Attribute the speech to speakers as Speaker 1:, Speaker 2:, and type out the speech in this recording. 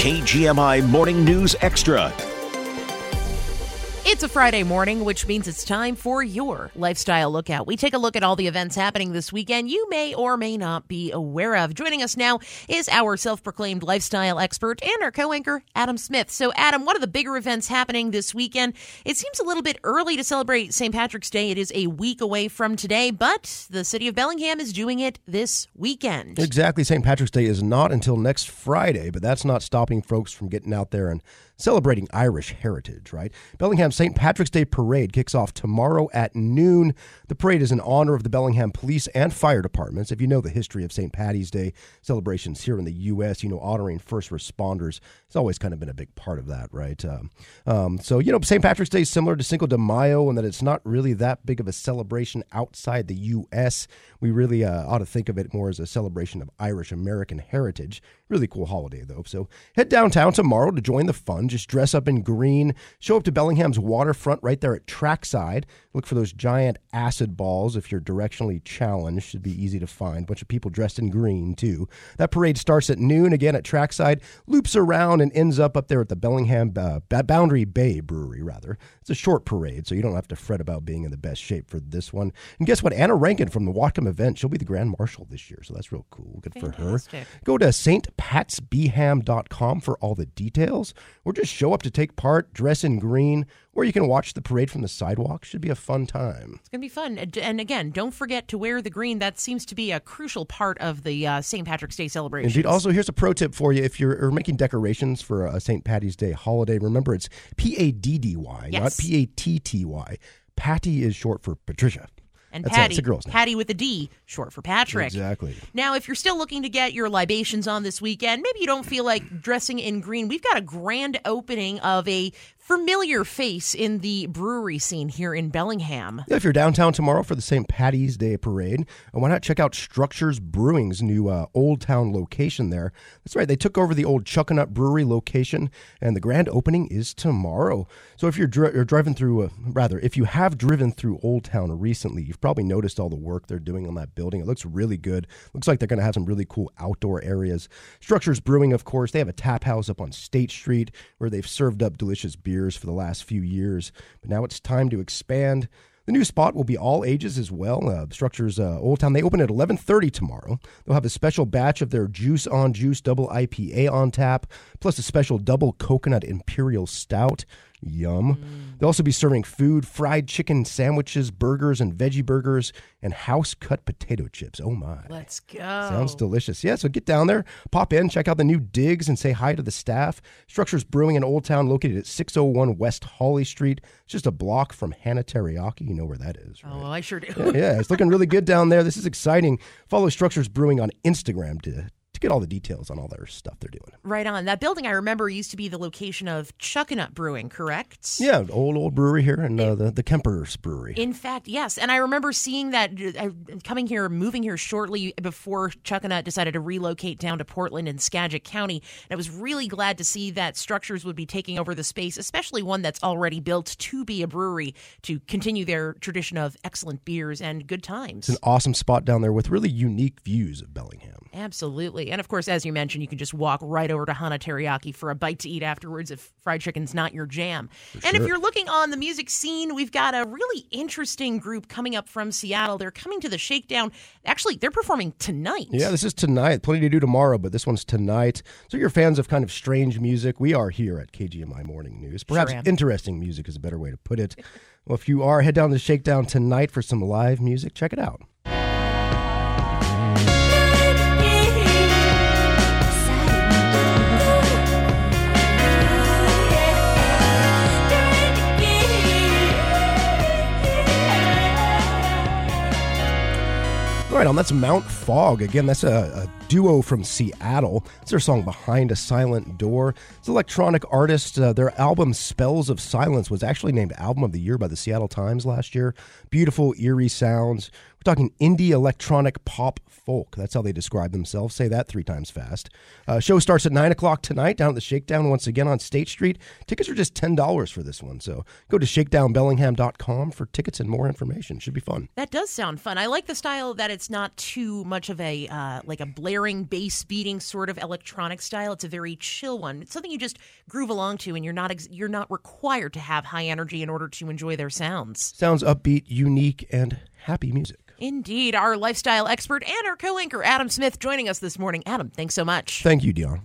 Speaker 1: KGMI Morning News Extra.
Speaker 2: It's a Friday morning, which means it's time for your lifestyle lookout. We take a look at all the events happening this weekend you may or may not be aware of. Joining us now is our self proclaimed lifestyle expert and our co anchor, Adam Smith. So, Adam, one of the bigger events happening this weekend? It seems a little bit early to celebrate St. Patrick's Day. It is a week away from today, but the city of Bellingham is doing it this weekend.
Speaker 3: Exactly. St. Patrick's Day is not until next Friday, but that's not stopping folks from getting out there and celebrating Irish heritage, right? Bellingham St. Patrick's Day Parade kicks off tomorrow at noon. The parade is in honor of the Bellingham Police and Fire Departments. If you know the history of St. Patty's Day celebrations here in the U.S., you know, honoring first responders has always kind of been a big part of that, right? Um, um, so, you know, St. Patrick's Day is similar to Cinco de Mayo in that it's not really that big of a celebration outside the U.S. We really uh, ought to think of it more as a celebration of Irish American heritage. Really cool holiday, though. So head downtown tomorrow to join the fun. Just dress up in green. Show up to Bellingham's waterfront right there at Trackside. Look for those giant acid balls if you're directionally challenged. Should be easy to find. Bunch of people dressed in green, too. That parade starts at noon again at Trackside, loops around and ends up up there at the Bellingham uh, Boundary Bay Brewery, rather. It's a short parade, so you don't have to fret about being in the best shape for this one. And guess what? Anna Rankin from the Whatcom event, she'll be the Grand Marshal this year, so that's real cool. Good
Speaker 2: Fantastic.
Speaker 3: for her. Go to stpatsbham.com for all the details, or just show up to take part, dress in green, or you can watch the parade from the sidewalk. Should be a fun time.
Speaker 2: It's going to be fun. And again, don't forget to wear the green. That seems to be a crucial part of the uh, St. Patrick's Day celebration.
Speaker 3: Indeed. Also, here's a pro tip for you. If you're making decorations for a St. Patty's Day holiday, remember it's P A D D Y,
Speaker 2: Yes.
Speaker 3: not P A T T Y. Patty is short for Patricia.
Speaker 2: And
Speaker 3: That's it.
Speaker 2: Patty,
Speaker 3: It's a girl's name.
Speaker 2: Patty with a D, short for Patrick.
Speaker 3: Exactly.
Speaker 2: Now, if you're still looking to get your libations on this weekend, maybe you don't feel like dressing in green. We've got a grand opening of a familiar face in the brewery scene here in Bellingham.
Speaker 3: Yeah, if you're downtown tomorrow for the St. Patty's Day parade, uh, why not check out Structures Brewing's new uh, Old Town location there? That's right, they took over the old Chuckanut Brewery location, and the grand opening is tomorrow. So if you're, dri- you're driving through, uh, rather, if you have driven through Old Town recently, you've probably noticed all the work they're doing on that building. It looks really good. Looks like they're going to have some really cool outdoor areas. Structures Brewing, of course, they have a tap house up on State Street where they've served up delicious for the last few years. But now it's time to expand. The new spot will be all ages as well. Uh, Structures uh, Old Town. They open at 11:30 tomorrow. They'll have a special batch of their Juice on Juice Double IPA on tap, plus a special double coconut imperial stout. Yum. Mm. They'll also be serving food, fried chicken sandwiches, burgers and veggie burgers, and house cut potato chips. Oh my.
Speaker 2: Let's go.
Speaker 3: Sounds delicious. Yeah, so get down there, pop in, check out the new digs, and say hi to the staff. Structures Brewing in Old Town, located at 601 West Holly Street. It's just a block from Hana Teriyaki. You know where that is, oh, right?
Speaker 2: Oh, I sure do.
Speaker 3: Yeah, yeah, it's looking really good down there. This is exciting. Follow Structures Brewing on Instagram to, to get all the details on all their stuff they're doing.
Speaker 2: Right on. That building I remember used to be the location of Chuckanut Brewing, correct?
Speaker 3: Yeah, old, old brewery here and uh, the, the Kemper's Brewery.
Speaker 2: In fact, yes. And I remember seeing that uh, coming here, moving here shortly before Chuckanut decided to relocate down to Portland and Skagit County. And I was really glad to see that structures would be taking over the space, especially one that's already built to be a brewery to continue their tradition of excellent beers and good times.
Speaker 3: It's an awesome spot down there with really unique views of Bellingham.
Speaker 2: Absolutely. And of course, as you mentioned, you can just walk right over to Hana Teriyaki for a bite to eat afterwards if fried chicken's not your jam. and if you're looking on the music scene, we've got a really interesting group coming up from Seattle. They're coming to the Shakedown. Actually, they're performing tonight.
Speaker 3: Yeah, this is tonight. Plenty to do tomorrow, but this one's tonight. So you're fans of kind of strange music. We are here at KGMI Morning News. Perhaps
Speaker 2: am.
Speaker 3: interesting music is a better way to put it. well, if you are, head down to the Shakedown tonight for some live music. Check it out. Right, on that's Mount Fog. Again, that's a, a duo from Seattle. It's their song Behind a Silent Door. It's electronic artist. Uh, their album Spells of Silence was actually named Album of the Year by the Seattle Times last year. Beautiful, eerie sounds We're talking indie electronic pop folk. That's how they describe themselves. Say that three times fast. Uh, show starts at 9 o'clock tonight down at the Shakedown once again on State Street. Tickets are just $10 for this one. So go to shakedownbellingham.com for tickets and more information. Should be fun.
Speaker 2: That does sound fun. I like the style that it's not too much of a uh, like a blaring bass beating sort of electronic style. It's a very chill one. It's something you just groove along to, and you're not ex- you're not required to have high energy in order to enjoy their sounds.
Speaker 3: Sounds upbeat, unique, and happy music.
Speaker 2: Indeed. Our lifestyle expert and our co anchor, Adam Smith, joining us this morning. Adam, thanks so much.
Speaker 3: Thank you, Dion.